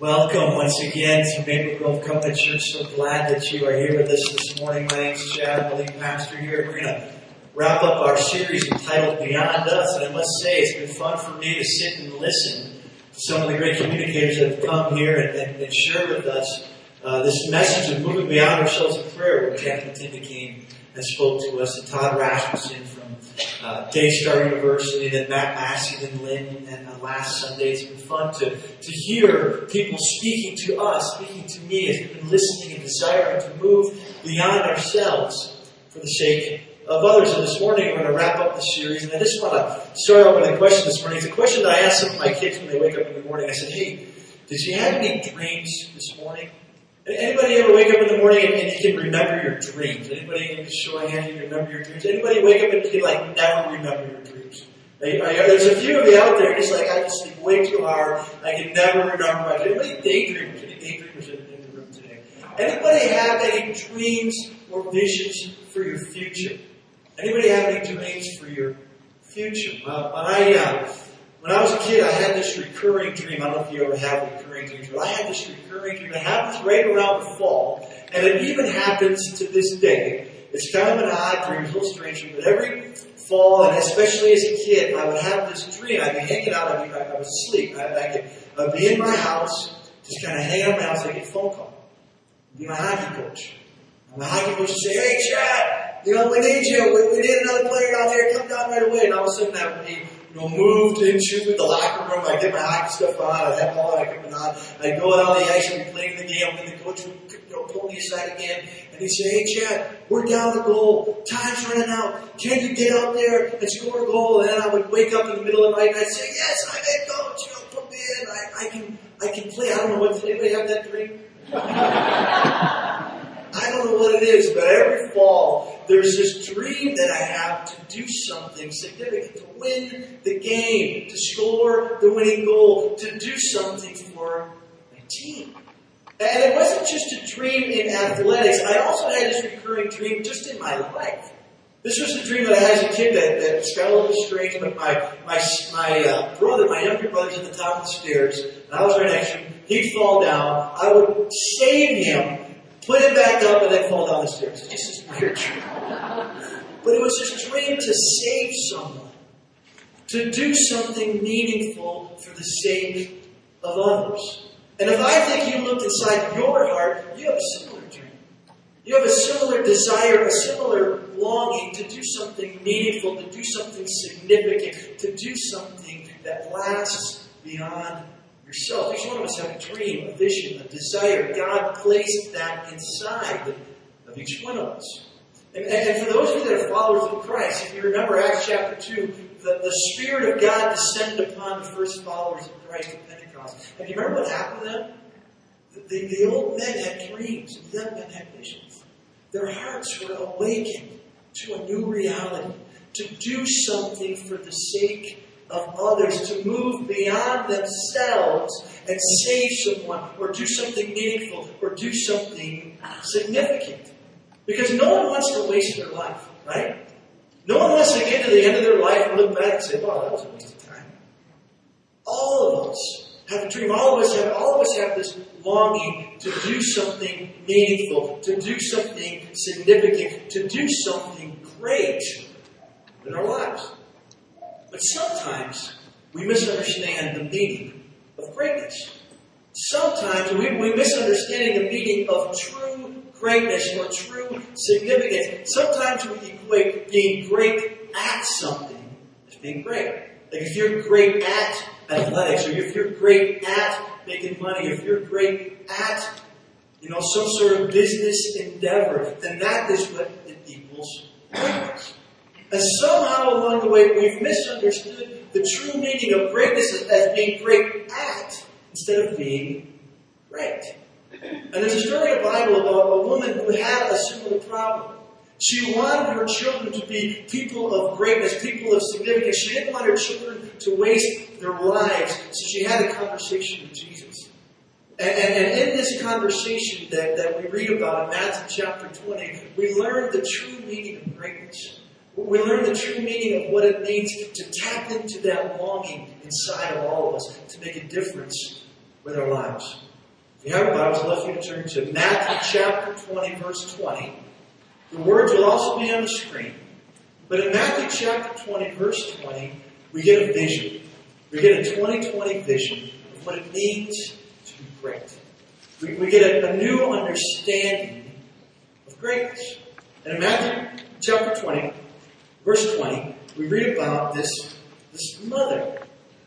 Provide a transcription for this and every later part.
Welcome once again to Maple Grove Covenant Church. So glad that you are here with us this morning. My name is Chad, I'm the lead pastor here. We're going to wrap up our series entitled Beyond Us. And I must say, it's been fun for me to sit and listen to some of the great communicators that have come here and, and, and share with us uh, this message of moving beyond ourselves in prayer. When Captain Tinda came and spoke to us, and Todd Rasmussen from uh, Daystar University, and then Matt Massey, and Lynn, and uh, last Sunday. It's been fun to, to hear people speaking to us, speaking to me, as we've been listening and desiring to move beyond ourselves for the sake of others. And this morning, we're going to wrap up the series. And I just want to start out with a question this morning. It's a question that I ask some of my kids when they wake up in the morning. I said, Hey, did you have any dreams this morning? Anybody ever wake up in the morning and, and you can remember your dreams? Anybody show a hand you remember your dreams? Anybody wake up and you can like never remember your dreams? There's a few of you out there just like I just sleep way too hard. I can never remember my dreams. Anybody daydreamers? Any daydreamers in, the room today? Anybody have any dreams or visions for your future? Anybody have any dreams for your future? When I uh, when I was a kid, I had this recurring dream. I don't know if you ever have recurring dreams, but I had this recurring dream. It happens right around the fall, and it even happens to this day. It's kind of an odd dream, it's a little strange but every fall, and especially as a kid, I would have this dream. I'd be hanging out, I'd be, I was asleep, I, I'd be in my house, just kind of hanging out my house, I'd get a phone call. I'd be my hockey coach. And my hockey coach would say, hey, Chad, you know, we need you, we, we need another player down there, come down right away. And all of a sudden I would be you know, moved into the locker room. I get my hockey stuff on. I have all that equipment on. I go out on the ice and playing the game. And the coach would you know, pull me aside again and he'd say, Hey, Chad, we're down the goal. Time's running out. Can you get out there and score a goal? And then I would wake up in the middle of the night and I'd say, Yes, I'm in, coach. You know, put me in. I, I can, I can play. I don't know what. Anybody have that dream? I don't know what it is, but every fall there's this dream that I have to do something significant, to win the game, to score the winning goal, to do something for my team. And it wasn't just a dream in athletics. I also had this recurring dream just in my life. This was the dream that I had as a kid that, that got a little strange, but my, my, my uh, brother, my younger brother's at the top of the stairs, and I was right next to him. He'd fall down. I would save him put it back up, and then fall down the stairs. It's just this weird dream. But it was his dream to save someone, to do something meaningful for the sake of others. And if I think you looked inside your heart, you have a similar dream. You have a similar desire, a similar longing to do something meaningful, to do something significant, to do something that lasts beyond yourself. Each one of us have a dream, a vision, a desire. God placed that inside of each one of us. And, and, for those of you that are followers of Christ, if you remember Acts chapter 2, the, the Spirit of God descended upon the first followers of Christ at Pentecost. And you remember what happened to them? The, the, the old men had dreams, the young men had visions. Their hearts were awakened to a new reality, to do something for the sake of others to move beyond themselves and save someone or do something meaningful or do something significant. Because no one wants to waste their life, right? No one wants to get to the end of their life and look back and say, wow, that was a waste of time. All of us have a dream. All of us have all of us have this longing to do something meaningful, to do something significant, to do something great in our lives. But sometimes we misunderstand the meaning of greatness. Sometimes we, we misunderstand the meaning of true greatness or true significance. Sometimes we equate being great at something as being great. Like if you're great at athletics, or if you're great at making money, if you're great at, you know, some sort of business endeavor, then that is what it equals greatness. And somehow along the way, we've misunderstood the true meaning of greatness as being great at instead of being great. And there's a story in the Bible about a woman who had a similar problem. She wanted her children to be people of greatness, people of significance. She didn't want her children to waste their lives, so she had a conversation with Jesus. And, and, and in this conversation that, that we read about in Matthew chapter 20, we learn the true meaning of greatness. We learn the true meaning of what it means to tap into that longing inside of all of us to make a difference with our lives. If you have a Bible, I'd love you to turn to Matthew chapter 20, verse 20. The words will also be on the screen. But in Matthew chapter 20, verse 20, we get a vision. We get a 2020 vision of what it means to be great. We, we get a, a new understanding of greatness. And in Matthew chapter 20, verse 20, we read about this, this mother,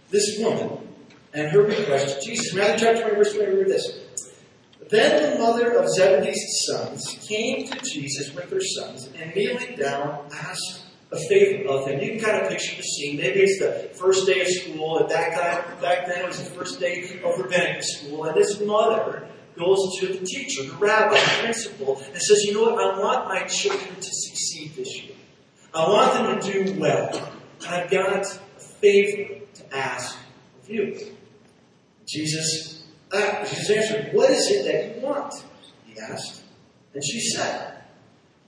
this woman, and her request to Jesus. Matthew chapter 20, verse 20, we read this. Then the mother of Zebedee's sons came to Jesus with her sons and kneeling down asked a favor of him. You can kind of picture the scene. Maybe it's the first day of school. At that time, back then, it was the first day of rabbinic school, and this mother goes to the teacher, the rabbi, the principal, and says, "You know what? I want my children to succeed this year. I want them to do well, I've got a favor to ask of you." Jesus, uh, Jesus answered, "What is it that you want?" He asked, and she said.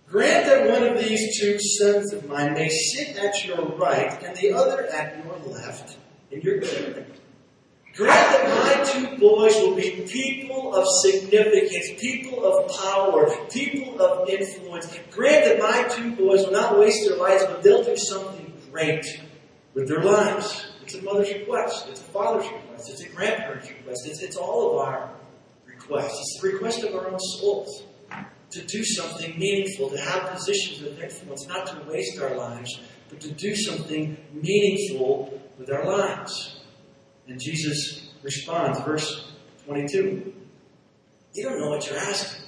Grant that one of these two sons of mine may sit at your right and the other at your left in your kingdom. Grant that two boys will be people of significance, people of power, people of influence. Grant that my two boys will not waste their lives, but they'll do something great with their lives. It's a mother's request. It's a father's request. It's a grandparent's request. It's, it's all of our requests. It's the request of our own souls to do something meaningful, to have positions of influence, not to waste our lives, but to do something meaningful with our lives. And Jesus responds, verse 22. You don't know what you're asking.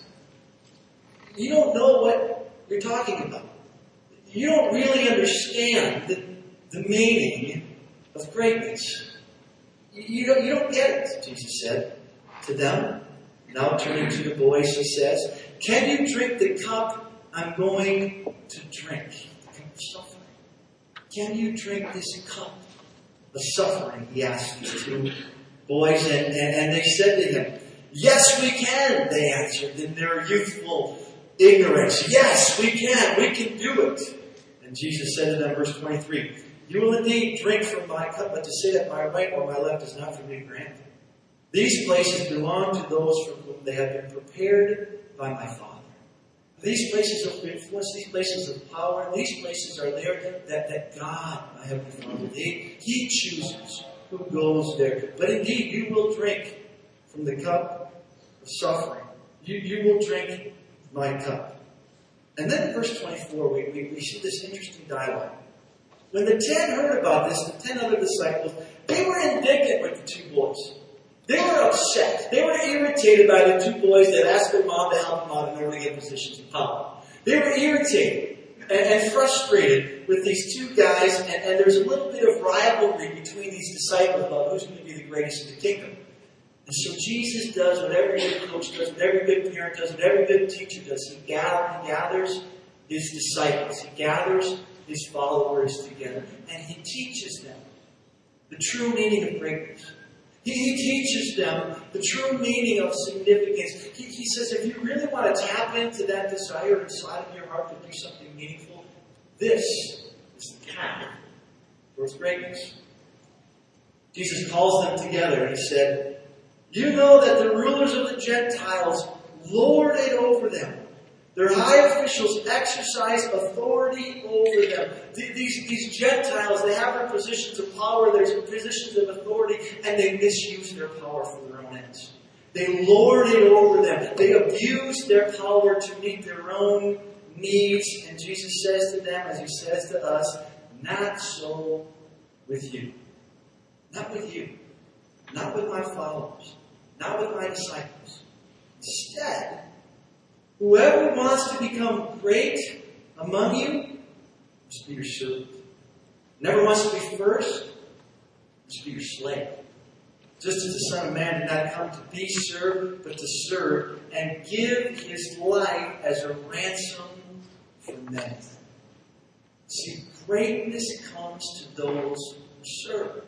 You don't know what you're talking about. You don't really understand the, the meaning of greatness. You don't, you don't get it, Jesus said to them. Now turning to the boys, he says, Can you drink the cup I'm going to drink? The cup of suffering. Can you drink this cup of suffering? He asked these two boys, and, and, and they said to him, Yes, we can, they answered in their youthful ignorance. Yes, we can. We can do it. And Jesus said to them, verse 23, You will indeed drink from my cup, but to sit at my right or my left is not for me to grant. These places belong to those for whom they have been prepared by my Father. These places of influence, these places of power, these places are there that, that God, my Heavenly Father, they, He chooses who goes there. But indeed, you will drink from the cup of suffering. You, you will drink my cup. And then in verse 24, we, we, we see this interesting dialogue. When the ten heard about this, the ten other disciples, they were indignant with the two boys. They were upset. They were irritated by the two boys that asked their mom to help them out in order to get positions of power. They were irritated and, and frustrated with these two guys, and, and there's a little bit of rivalry between these disciples about who's going to be the greatest in the kingdom. And so Jesus does what every good coach does, what every good parent does, what every good teacher does. He, gather, he gathers his disciples, he gathers his followers together, and he teaches them the true meaning of greatness. He, he teaches them the true meaning of significance. He, he says, if you really want to tap into that desire inside of your heart to do something meaningful, this the path greatness. Jesus calls them together and he said, You know that the rulers of the Gentiles lord it over them. Their high officials exercise authority over them. These, these Gentiles, they have their positions of power, their positions of authority, and they misuse their power for their own ends. They lord it over them. They abuse their power to meet their own needs. And Jesus says to them, as he says to us, not so with you. Not with you. Not with my followers. Not with my disciples. Instead, Whoever wants to become great among you must be your servant. Never wants to be first must be your slave. Just as the Son of Man did not come to be served, but to serve and give his life as a ransom for many. See, greatness comes to those who serve.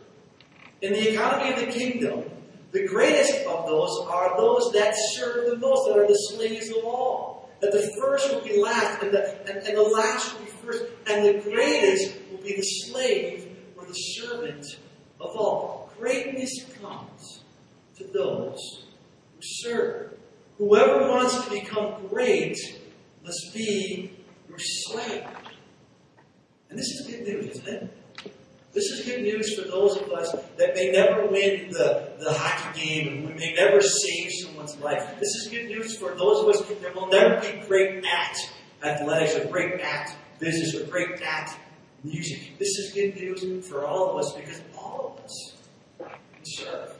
In the economy of the kingdom, the greatest of those are those that serve the most, that are the slaves of all. That the first will be last, and the, and, and the last will be first, and the greatest will be the slave or the servant of all. Greatness comes to those who who serve. Whoever wants to become great must be your slave. And this is good news, isn't it? This is good news for those of us that may never win the, the hockey game and we may never save someone's life. This is good news for those of us that will never be great at athletics or great at business or great at music. This is good news for all of us because all of us can serve.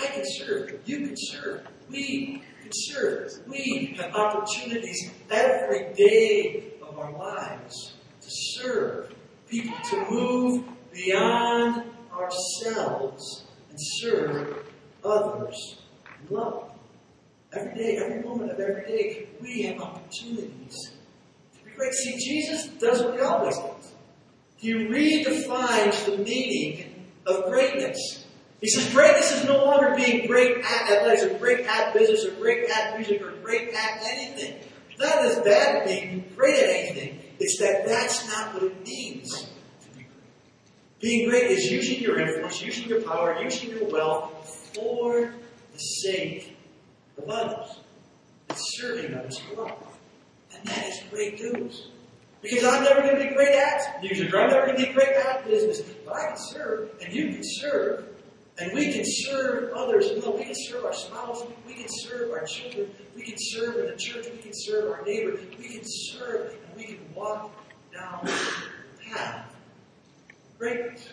I can serve. You can serve. We can serve. We have opportunities every day of our lives to serve people to move beyond ourselves and serve others in love. Every day, every moment of every day, we have opportunities to be great. See, Jesus does what he always does. He redefines the meaning of greatness. He says greatness is no longer being great at athletics or great at business or great at music or great at anything. Not as bad being great at anything. It's that that's not what it means to be great. Being great is using your influence, using your power, using your wealth for the sake of others. It's serving others well. And that is great news. Because I'm never going to be great at music, or I'm never going to be great at business. But I can serve, and you can serve, and we can serve others. Well, we can serve our spouse, we can serve our children, we can serve in the church, we can serve our neighbor, we can serve, and we can walk down the path. Greatness.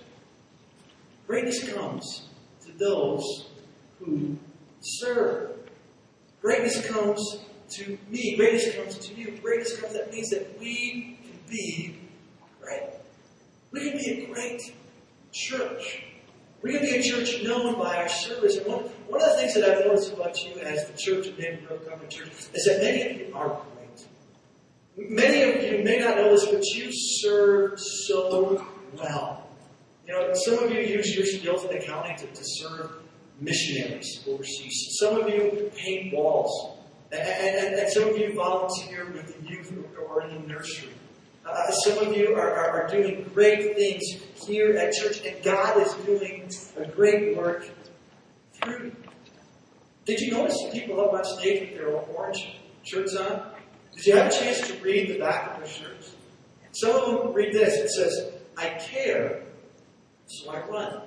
Greatness comes to those who serve. Greatness comes to me. Greatness comes to you. Greatness comes, that means that we can be great. We can be a great church. We can be a church known by our service. And one, one of the things that I've noticed about you as the church of Maple Grove Covenant Church is that many of you are great. Many of you may not know this, but you serve so well. You know, some of you use your skills in accounting to, to serve missionaries overseas. Some of you paint walls. And, and, and some of you volunteer with the youth or in the nursery. Uh, some of you are, are, are, doing great things here at church, and God is doing a great work through you. Did you notice the people up on stage with their orange shirts on? Did you have a chance to read the back of their shirts? Some of them read this. It says, I care, so I run.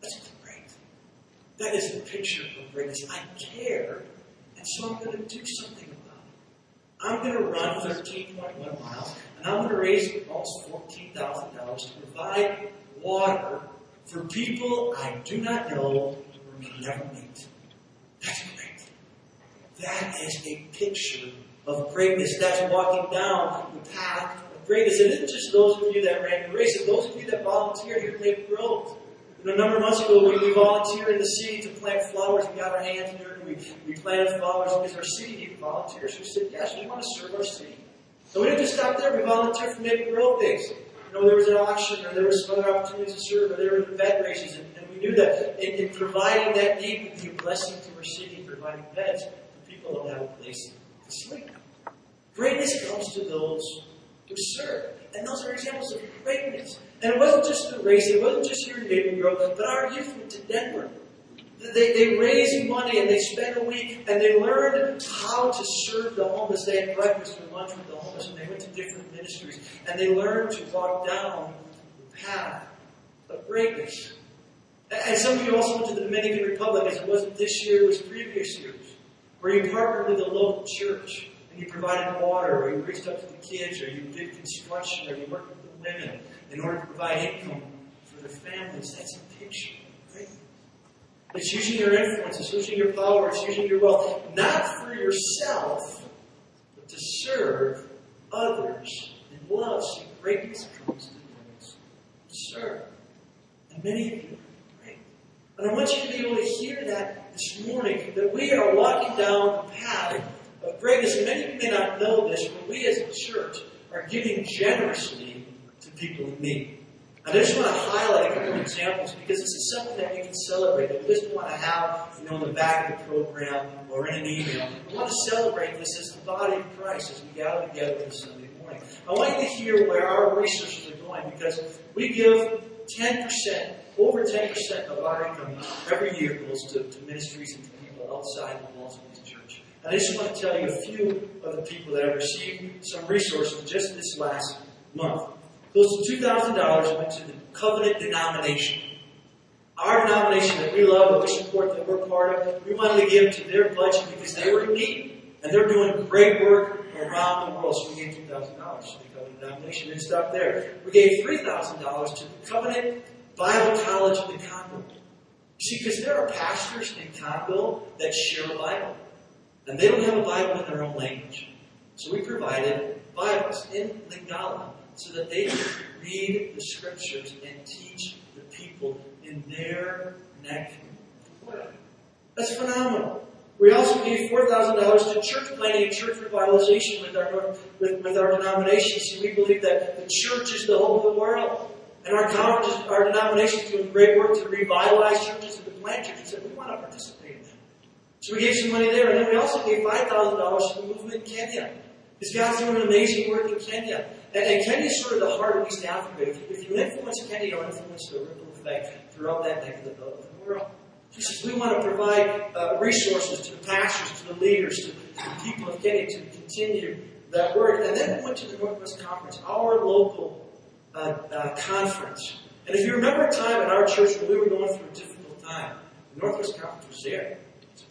That's great. That is the picture of greatness. I care, and so I'm going to do something. I'm going to run 13.1 miles, and I'm going to raise almost $14,000 to provide water for people I do not know or may never meet. That's great. That is a picture of greatness. That's walking down the path of greatness. It isn't just those of you that ran the race, it's those of you that volunteered here at Maple Grove. Know, a number of months ago, we, we volunteered in the city to plant flowers. We got our hands dirty. We, we planted flowers because our city needed volunteers who said, yes, we want to serve our city. So we didn't just stop there. We volunteered for Maple Grove Days. You know, there was an auction or there was some other opportunities to serve or there were the vet races. And, and we knew that in, in, providing that need would be a blessing to our city, providing beds for people don't have a place to sleep. Greatness comes to those who serve. And those are examples of greatness. And it wasn't just the race, it wasn't just here in Maple Grove, but our youth went to Denver. They, they raised money and they spent a week and they learned how to serve the homeless. They had breakfast and lunch with the homeless and they went to different ministries and they learned to walk down the path of greatness. And some of you also went to the Dominican Republic as it wasn't this year, it was previous years, where you partnered with a local church you provided water or you reached up to the kids or you did construction or you worked with the women in order to provide income for their families. That's a picture. It's using your influence, it's using your power, it's using your wealth, not for yourself, but to serve others in love. See, greatness comes to serve. And many of you. And I want you to be able to hear that this morning, that we are walking down the path greatness. And many of you may not know this, but we as a church are giving generously to people in need. I just want to highlight a couple of examples because this is something that we can celebrate. That we just want to have, you know, in the back of the program or in an email. We want to celebrate this as the body of Christ as we gather together this Sunday morning. I want you to hear where our resources are going because we give 10%, over 10% of our income every year goes to, to ministries and to people people outside the walls of this church. And I just want to tell you a few of the people that have received some resources just this last month. Close to $2,000 went to the Covenant denomination. Our denomination that we love, that we support, that we're part of, we wanted to give to their budget because they were in need. And they're doing great work around the world. So we gave $2,000 to the Covenant denomination. Didn't stop there. We gave $3,000 to the Covenant Bible College in Congo. See, because there are pastors in Congo that share a Bible. And they don't have a Bible in their own language. So we provided Bibles in Lingala so that they could read the scriptures and teach the people in their neck That's phenomenal. We also gave $4,000 to church planting and church revitalization with our, with, with our denomination. See, we believe that the church is the hope of the world. And our our denomination is doing great work to revitalize churches and to plant churches, and we want to participate. So we gave some money there, and then we also gave $5,000 to the movement in Kenya. Because God's doing amazing work in Kenya. And, and Kenya is sort of the heart of East Africa. If, if you influence Kenya, you'll influence the ripple effect throughout that neck of the, the world. He says, we want to provide uh, resources to the pastors, to the leaders, to, to, the people of Kenya to continue that work. And then we went to the Northwest Conference, our local uh, uh, conference. And if you remember a time at our church when we were going through a difficult time, the Northwest Conference was there,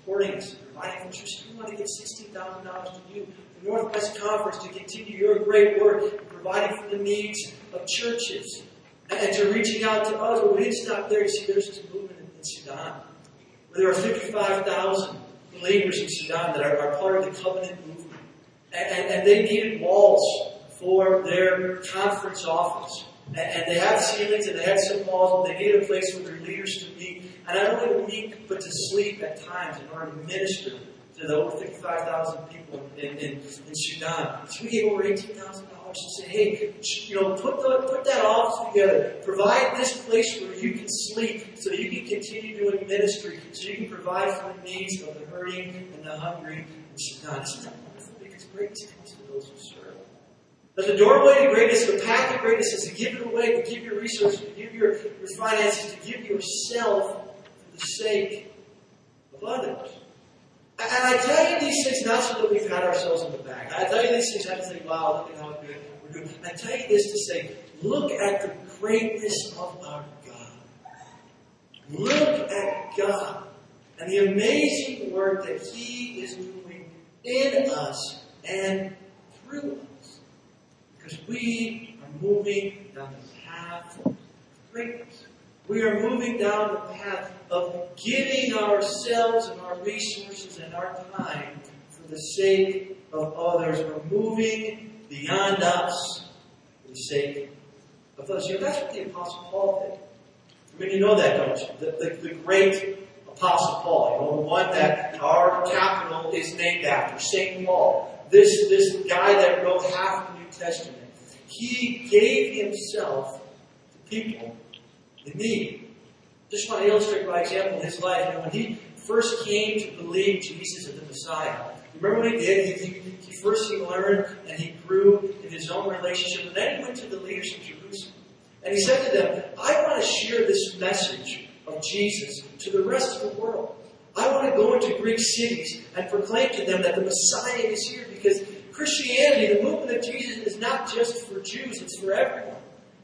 supporting us, us. We want to give $16,000 to you, the Northwest Conference, to continue your great work, providing for the needs of churches, and to reaching out to others. But we didn't stop there. You see, there's this movement in Sudan where there are 55,000 believers in Sudan that are, are part of the covenant movement. And, and, and, they needed walls for their conference office. And, and, they had ceilings and they had some walls, but they needed a place for their leaders to meet. And not only meet, but to sleep at times in order to minister to the over 55,000 people in, in, in, Sudan. We gave over $18,000 and say, hey, you know, put, the, put that office together. Provide this place where you can sleep so you can continue doing ministry, so you can provide for the needs of the hurting and the hungry in Sudan. Isn't that wonderful? Because greatness to those who serve. But the doorway to greatness, the path to greatness is to give it away, to give your resources, to give your, your finances, to give yourself the sake of others. And I tell you these things not so that we pat ourselves in the back. I tell you these things not to say, wow, look at how good we're doing. I tell you this to say, look at the greatness of our God. Look at God and the amazing work that He is doing in us and through us. Because we are moving down the path of greatness. We are moving down the path of giving ourselves and our resources and our time for the sake of others. We're moving beyond us for the sake of others. You know, that's what the Apostle Paul did. I mean, you know that, don't you? The, the, the great Apostle Paul, you know, the one that our capital is named after, St. Paul. This, this guy that wrote half the New Testament. He gave himself to people need. Just want to illustrate by example his life. You know, when he first came to believe Jesus as the Messiah, remember what he did? He, he, he first he learned and he grew in his own relationship, and then he went to the leaders of Jerusalem. And he said to them, I want to share this message of Jesus to the rest of the world. I want to go into Greek cities and proclaim to them that the Messiah is here because Christianity, the movement of Jesus, is not just for Jews, it's for everyone.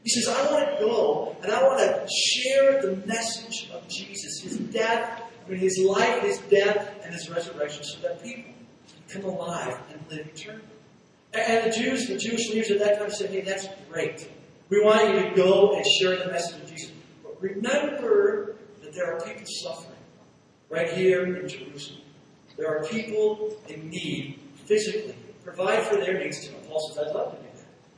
He says, I want to go and I want to share the message of Jesus, his death, I mean, his life, his death, and his resurrection, so that people come alive and live eternally. And the Jews, the Jewish leaders at that time said, Hey, that's great. We want you to go and share the message of Jesus. But remember that there are people suffering right here in Jerusalem. There are people in need physically. Provide for their needs. Paul says, I'd love to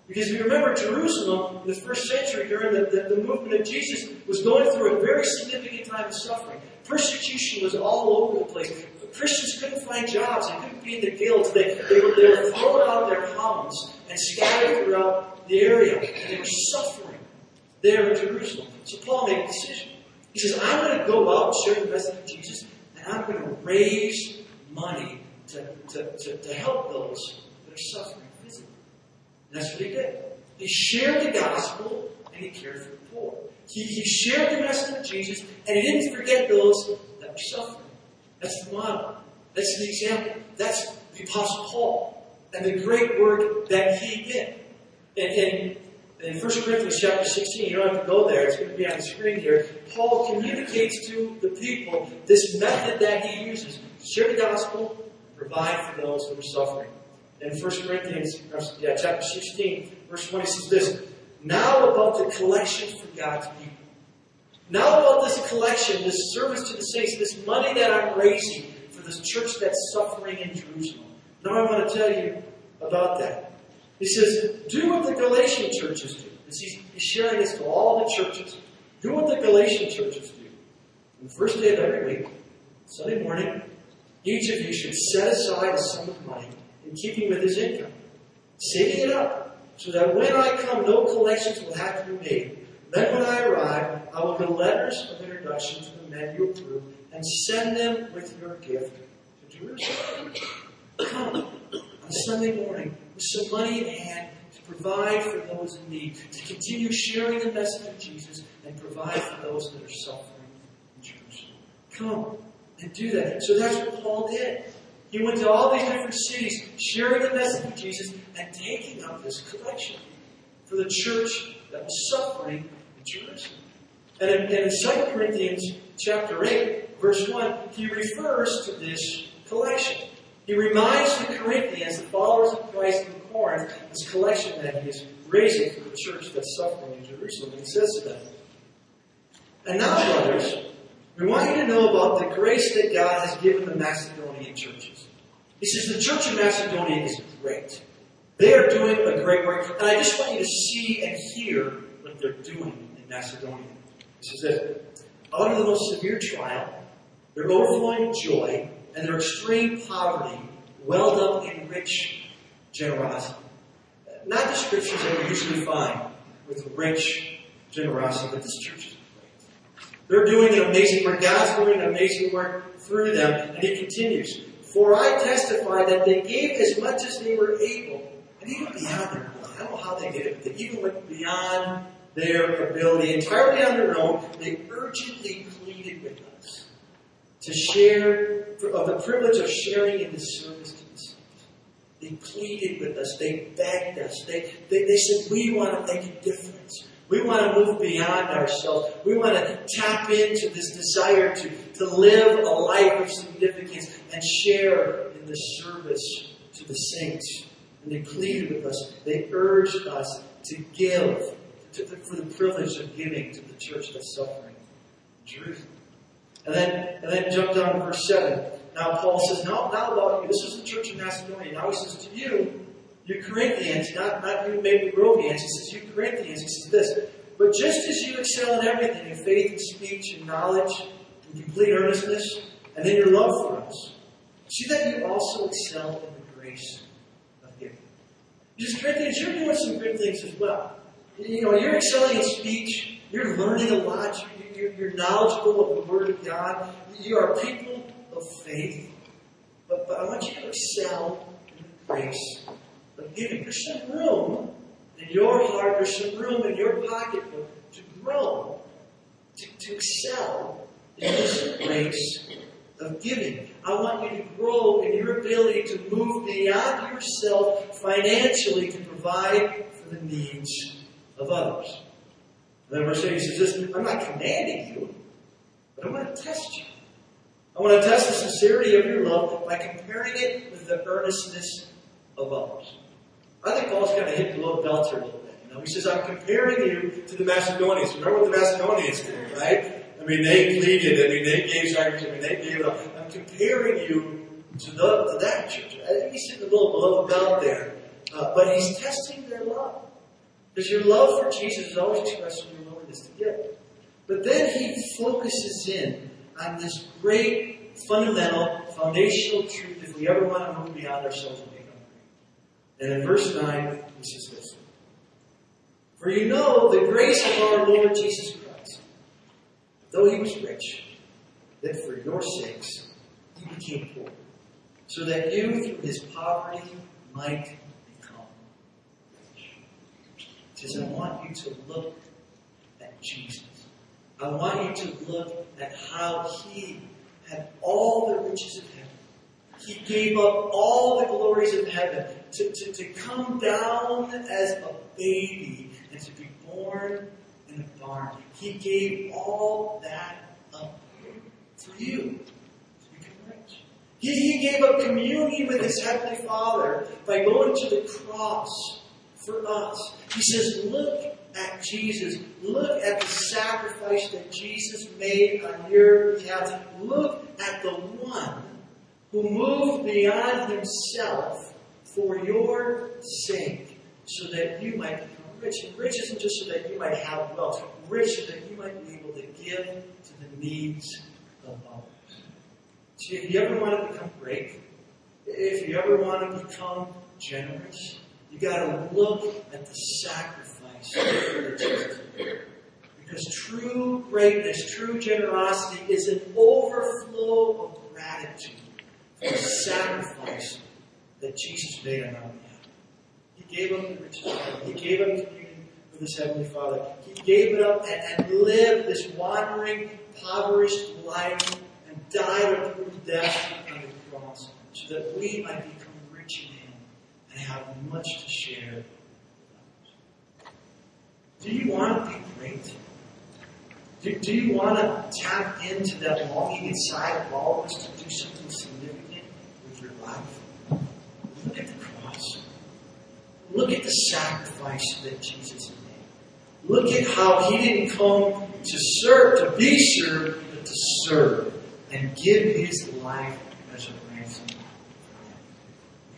because if you remember, Jerusalem in the first century during the, the, the, movement of Jesus was going through a very significant time of suffering. Persecution was all over the place. Christians couldn't find jobs. They couldn't be in the guilds. They, they, were, they were thrown out of their homes and scattered throughout the area. And they were suffering there in Jerusalem. So Paul made a decision. He says, I'm going to go out and share the message of Jesus, and I'm going to raise money to, to, to, to help those that are suffering. That's what he did. He shared the gospel and he cared for the poor. He, he shared the message of Jesus and he didn't forget those that were suffering. That's the model. That's the example. That's the Apostle Paul and the great work that he did. And, in 1 Corinthians chapter 16, you don't have to go there, it's going to be on the screen here. Paul communicates to the people this method that he uses share the gospel, provide for those who are suffering. In 1 Corinthians yeah, chapter 16, verse 20 says this Now about the collection for God's people. Now about this collection, this service to the saints, this money that I'm raising for this church that's suffering in Jerusalem. Now I want to tell you about that. He says, do what the Galatian churches do. He's, he's sharing this to all the churches. Do what the Galatian churches do. On the first day of every week, Sunday morning, each of you should set aside a sum of money in keeping with his income, saving it up, so that when I come, no collections will have to be made. Then when I arrive, I will get letters of introduction to the men you approve and send them with your gift to Jerusalem. Come on Sunday morning with some money in hand to provide for those in need, to continue sharing the message of Jesus and provide for those that are suffering in Jerusalem. Come and do that. So that's what Paul did. He went to all these different cities, sharing the message of Jesus and taking up this collection for the church that was suffering in Jerusalem. And in, and in 2 Corinthians chapter 8, verse 1, he refers to this collection. He reminds the Corinthians, the followers of Christ in Corinth, this collection that he is raising for the church that's suffering in Jerusalem. And he says to them, And now, brothers, we want you to know about the grace that God has given the Macedonian churches. He says the church in Macedonia is great. They are doing a great work. And I just want you to see and hear what they're doing in Macedonia. He says that out of the most severe trial, their overflowing joy and their extreme poverty welled up in rich generosity. Not descriptions that we usually find with rich generosity, but this church is great. They're doing an amazing work. God's doing an amazing work through them. And he continues, For I testify that they gave as much as they were able, and even beyond their ability. I don't know how they did it, but they even went beyond their ability, entirely on their own. They urgently pleaded with us to share of the privilege of sharing in the service to the saints. They pleaded with us. They begged us. They, they, they said, we want to make a difference. We want to move beyond ourselves. We want to tap into this desire to, to live a life of significance and share in the service to the saints. And they pleaded with us. They urged us to give to the, for the privilege of giving to the church that's suffering in Jerusalem. And then, and then jump down to verse 7. Now Paul says, now, now about you. This is the church of Macedonia. Now he says to you, you Corinthians, not, not you Maple Grovians, he says, you Corinthians, he says this, but just as you excel in everything, in faith and speech and knowledge and complete earnestness, and then your love for us, see that you also excel in the grace of giving. Just Corinthians, you're doing some good things as well. You know, you're excelling in speech, you're learning a lot, you're, you're knowledgeable of the Word of God, you are people of faith, but, but I want you to excel in the grace of giving. Some room in your heart, some room in your pocketbook to grow, to, to excel in this grace of giving. I want you to grow in your ability to move beyond yourself financially to provide for the needs of others. And then verse 8 says this, I'm not commanding you, but I want to test you. I want to test the sincerity of your love by comparing it with the earnestness of others. I think Paul's kind of hit the low belt here a little bit. You know, he says, I'm comparing you to the Macedonians. Remember what the Macedonians did, right? I mean, they pleaded. I mean, they gave sacrifice. I mean, they gave it up. I'm comparing you to, the, to that church. I think he's sitting a little below the belt there. Uh, but he's testing their love. Because your love for Jesus is always expressed in your willingness to give. But then he focuses in on this great, fundamental, foundational truth if we ever want to move beyond ourselves and in verse 9, he says this For you know the grace of our Lord Jesus Christ, though he was rich, that for your sakes he became poor, so that you through his poverty might become rich. He says, I want you to look at Jesus. I want you to look at how he had all the riches of heaven. He gave up all the glories of heaven to, to, to come down as a baby and to be born in a barn. He gave all that up for you to become rich. He, he gave up communion with his heavenly Father by going to the cross for us. He says, Look at Jesus. Look at the sacrifice that Jesus made on your behalf. Look at the one who moved beyond himself for your sake, so that you might become rich. And rich isn't just so that you might have wealth, rich so that you might be able to give to the needs of others. So if you ever want to become great, if you ever want to become generous, you got to look at the sacrifice that. Because true greatness, true generosity is an overflow of gratitude for the sacrifice that Jesus made on our. He gave up the riches of heaven. He gave up communion with his heavenly Father. He gave it up and, and lived this wandering, impoverished life and died a brutal death on the cross so that we might become rich in him and have much to share. Do you want to be great? Do, do you want to tap into that longing inside of all of us to do something significant with your life? Look at the cross. Look at the sacrifice that Jesus made. Look at how he didn't come to serve, to be served, but to serve and give his life as a ransom.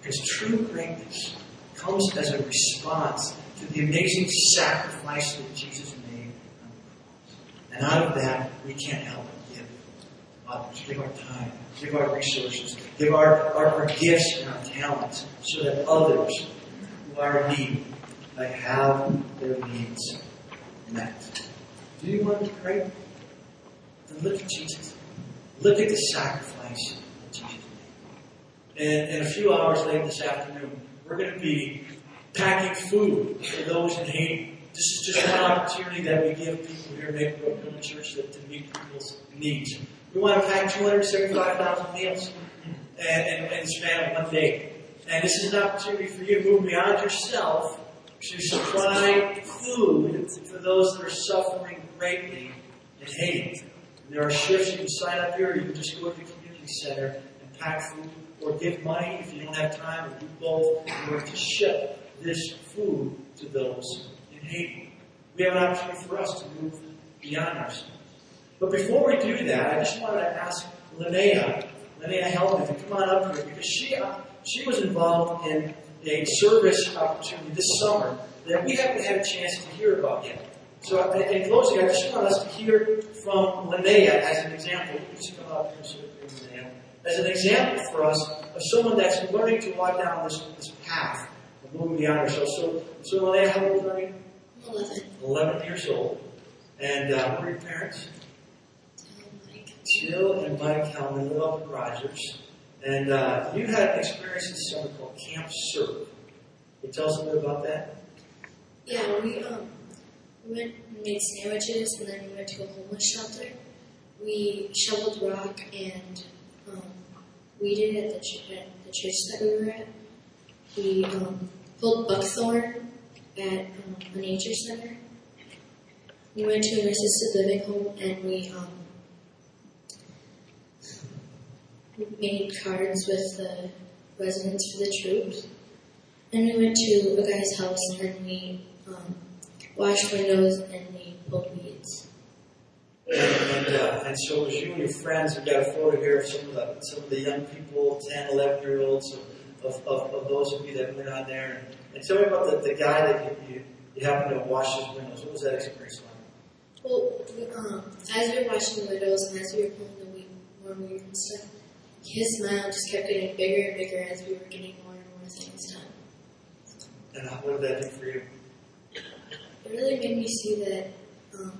Because true greatness comes as a response to the amazing sacrifice that Jesus made on the cross. And out of that, we can't help but give others, give our time, give our resources, give our, our, our gifts and our talents so that others who are in need might have their needs met. Do you want to pray? Then look at Jesus. Look at the sacrifice that Jesus made. And, and a few hours later this afternoon, we're going to be packing food for those in Haiti. This is just one opportunity that we give people here at Village Church to, to meet people's needs. We want to pack 275,000 meals and, and, and span one day. And this is an opportunity for you to move beyond yourself to supply food for those that are suffering greatly in Haiti. And there are shifts. You can sign up here. You can just go to the community center and pack food or give money if you don't have time, or do both in order to ship this food to those in Haiti. We have an opportunity for us to move beyond ourselves. But before we do that, I just wanted to ask Linnea, Linnea Hellman, to come on up here because she she was involved in a service opportunity this summer that we haven't had a chance to hear about yet. So in closing, I just want us to hear from Linnea as an example. You just come up here so Linnea. As an example for us of someone that's learning to walk down this, this path of moving beyond ourselves. So, so Linnea, how old are you? 11. 11 years old. And uh, what are your parents? Jill and Mike Hellman live up in Rogers. And uh, you had an experience this summer called Camp Serve. Can you tell us a bit about that? Yeah, we um we went and made sandwiches and then we went to a homeless shelter. We shoveled rock and um, weeded at the, ch- at the church that we were at. We um, pulled buckthorn at um, a nature center. We went to an assisted living home and we um, we made cards with the residents for the troops. And we went to a guy's house and we um, washed windows and we pulled weeds. And, uh, and so it was you and your friends. We've got a photo here of some of the, some of the young people, 10, 11 year olds, of, of, of those of you that went on there. And, and tell me about the, the guy that you, you, you happened to wash his windows. What was that experience like? Well, um, as we were washing the windows and as we were pulling the weed, more weed and stuff, his smile just kept getting bigger and bigger as we were getting more and more things done. And how, what did that do for you? It really made me see that um,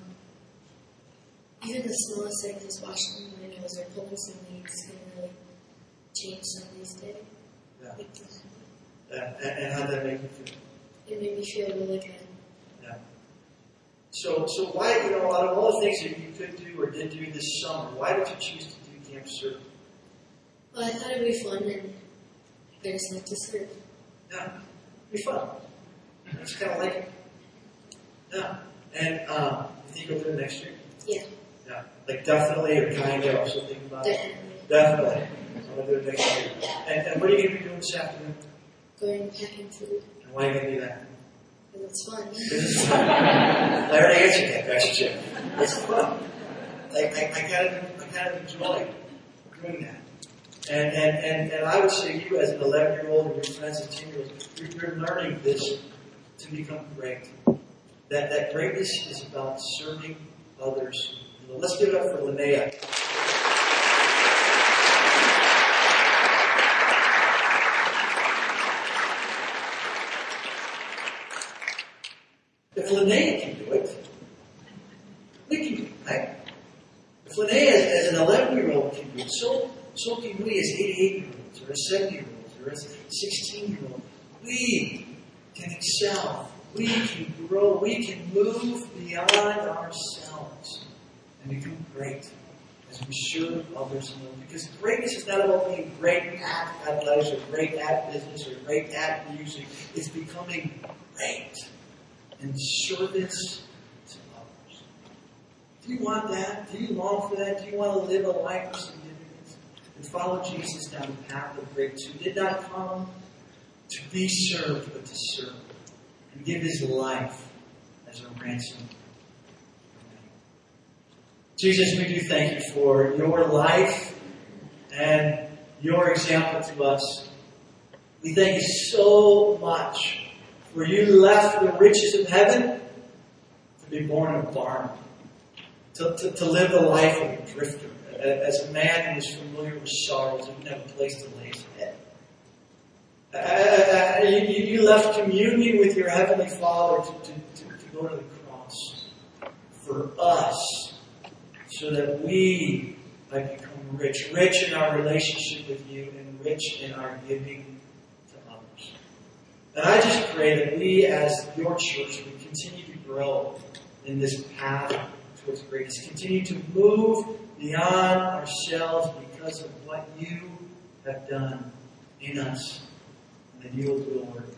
even the smallest things as washing the windows or pulling some weeds can really change somebody's day. Yeah. Make them happy. Uh, and, and how did that make you feel? It made me feel really good. Yeah. So, so why, you know, out of all the things that you could do or did do this summer, why did you choose to do Camp Surf? thought it'd be fun, and I just like to serve. Yeah, be fun. I just kind of like it. Yeah, and um, you think you'll do it next year? Yeah, Yeah, like definitely or kind of or something about it. definitely. Definitely. I'm gonna do it next year. And, and what are you gonna be doing this afternoon? Going packing food And why are you gonna do that? because it's fun. Is fun. I already answered that question. It's fun. Like I, I kind of I kind of enjoy doing that. And, and, and, and I would say you as an 11 year old and your friends as 10 year olds, you're, you're learning this to become great. That, that greatness is about serving others. Let's give it up for Linnea. If Linnea can do it, we can do it, right? If Linnea, as, as an 11 year old, can do it, so, so can we as 88 year olds, or as 70 year olds, or as 16 year olds. We can excel. We can grow. We can move beyond ourselves and become great as we serve others love. Because greatness is not about being great at athletics or great at business or great at music. It's becoming great in service to others. Do you want that? Do you long for that? Do you want to live a life of follow Jesus down the path of greatness who did not come to be served, but to serve and give his life as a ransom? Jesus, we do thank you for your life and your example to us. We thank you so much for you left the riches of heaven to be born a barn, to, to, to live the life of a drifter, as a man who is familiar with sorrows and didn't have a place to lay his head. Uh, you, you left communion with your Heavenly Father to, to, to, to go to the cross for us so that we might become rich, rich in our relationship with you and rich in our giving to others. And I just pray that we as your church would continue to grow in this path towards greatness, continue to move beyond ourselves because of what you have done in us and that you will do a work.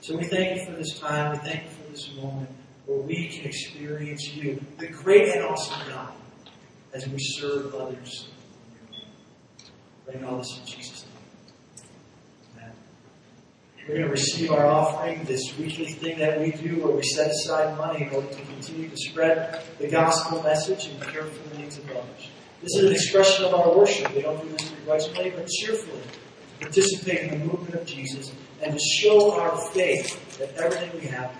So we thank you for this time. We thank you for this moment where we can experience you, the great and awesome God, as we serve others. Praying all this in Jesus' name. We're going to receive our offering, this weekly thing that we do where we set aside money in order to continue to spread the gospel message and care for the needs of others. This is an expression of our worship. We don't do this begrudgingly, but cheerfully. To participate in the movement of Jesus and to show our faith that everything we have